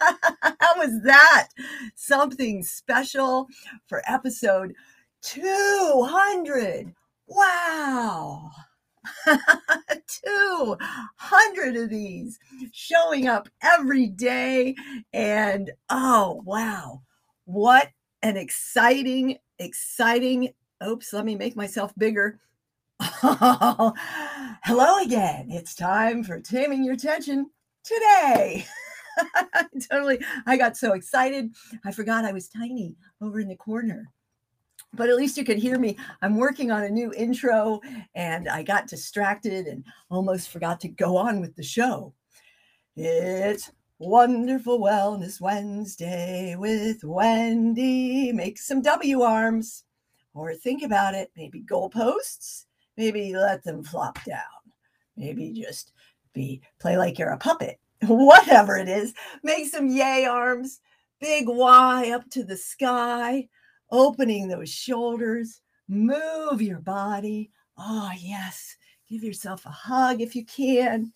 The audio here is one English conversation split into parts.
How was that? Something special for episode 200. Wow. 200 of these showing up every day. And oh, wow. What an exciting, exciting. Oops, let me make myself bigger. hello again. It's time for Taming Your Tension today. totally. I got so excited. I forgot I was tiny over in the corner. But at least you could hear me. I'm working on a new intro and I got distracted and almost forgot to go on with the show. It's Wonderful Wellness Wednesday with Wendy. Make some W arms or think about it. Maybe goalposts. Maybe let them flop down. Maybe just be play like you're a puppet whatever it is, make some yay arms, big Y up to the sky, opening those shoulders, move your body. Oh, yes, give yourself a hug if you can.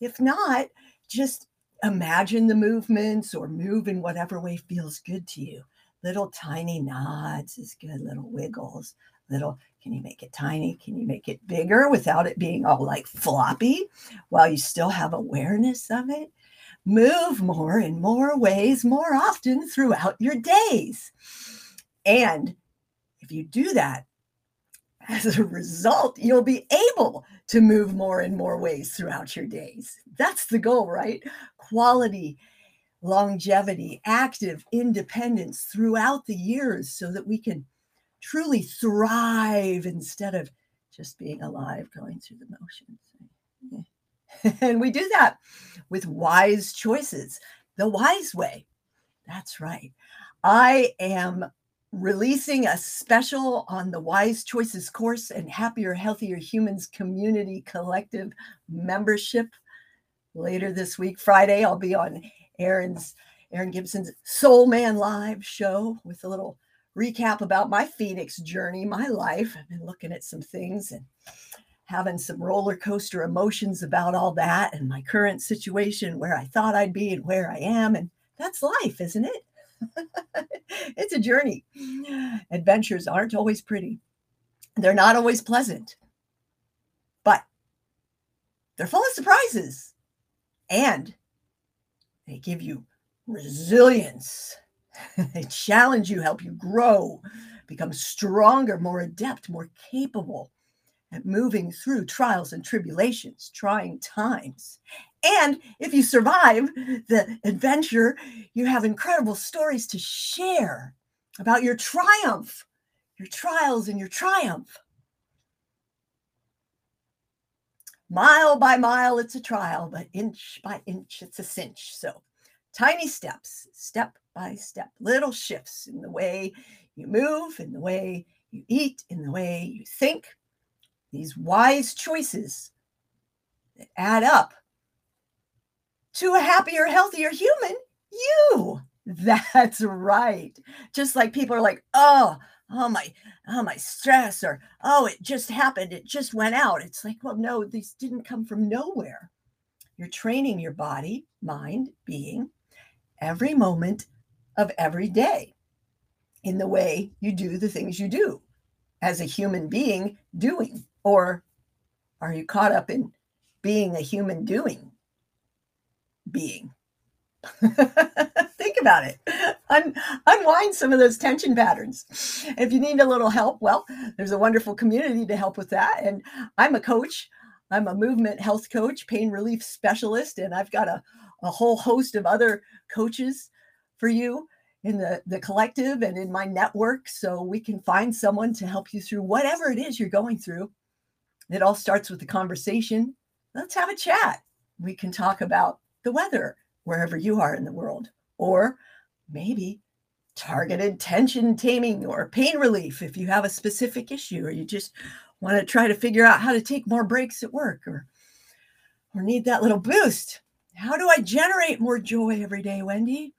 If not, just imagine the movements or move in whatever way feels good to you. Little tiny nods is good, little wiggles, little can you make it tiny? Can you make it bigger without it being all like floppy while you still have awareness of it? Move more in more ways more often throughout your days. And if you do that, as a result, you'll be able to move more and more ways throughout your days. That's the goal, right? Quality, longevity, active independence throughout the years so that we can truly thrive instead of just being alive going through the motions. And we do that with wise choices, the wise way. That's right. I am releasing a special on the Wise Choices course and Happier, Healthier Humans Community Collective membership later this week. Friday, I'll be on Aaron's Aaron Gibson's Soul Man Live show with a little recap about my Phoenix journey, my life. I've been looking at some things and having some roller coaster emotions about all that and my current situation, where I thought I'd be and where I am. And that's life, isn't it? it's a journey. Adventures aren't always pretty, they're not always pleasant, but they're full of surprises and they give you resilience they challenge you, help you grow, become stronger, more adept, more capable at moving through trials and tribulations, trying times. And if you survive the adventure, you have incredible stories to share about your triumph, your trials and your triumph. Mile by mile, it's a trial, but inch by inch, it's a cinch. So tiny steps, step by step, little shifts in the way you move, in the way you eat, in the way you think. These wise choices that add up to a happier, healthier human, you. That's right. Just like people are like, oh, oh my, oh my stress, or oh, it just happened, it just went out. It's like, well, no, these didn't come from nowhere. You're training your body, mind, being every moment of every day in the way you do the things you do as a human being doing? Or are you caught up in being a human doing being? Think about it. Un- unwind some of those tension patterns. If you need a little help, well, there's a wonderful community to help with that. And I'm a coach. I'm a movement health coach, pain relief specialist, and I've got a, a whole host of other coaches for you in the, the collective and in my network so we can find someone to help you through whatever it is you're going through. It all starts with the conversation. Let's have a chat. We can talk about the weather wherever you are in the world, or maybe targeted tension taming or pain relief if you have a specific issue or you just want to try to figure out how to take more breaks at work or or need that little boost. How do I generate more joy every day, Wendy?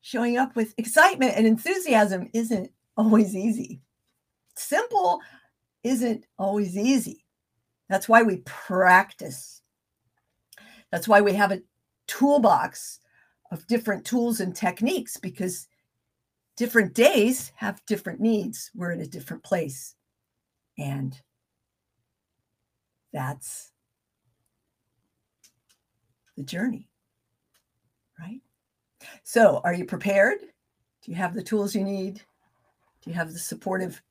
Showing up with excitement and enthusiasm isn't always easy. Simple isn't always easy. That's why we practice. That's why we have a toolbox of different tools and techniques because different days have different needs. We're in a different place. And that's the journey, right? So, are you prepared? Do you have the tools you need? Do you have the supportive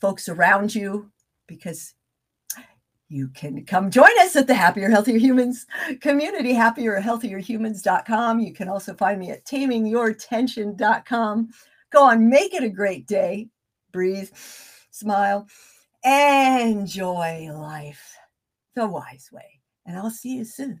folks around you? Because you can come join us at the Happier, Healthier Humans community, happierhealthierhumans.com. You can also find me at tamingyourtension.com. Go on, make it a great day. Breathe, smile, enjoy life the wise way. And I'll see you soon.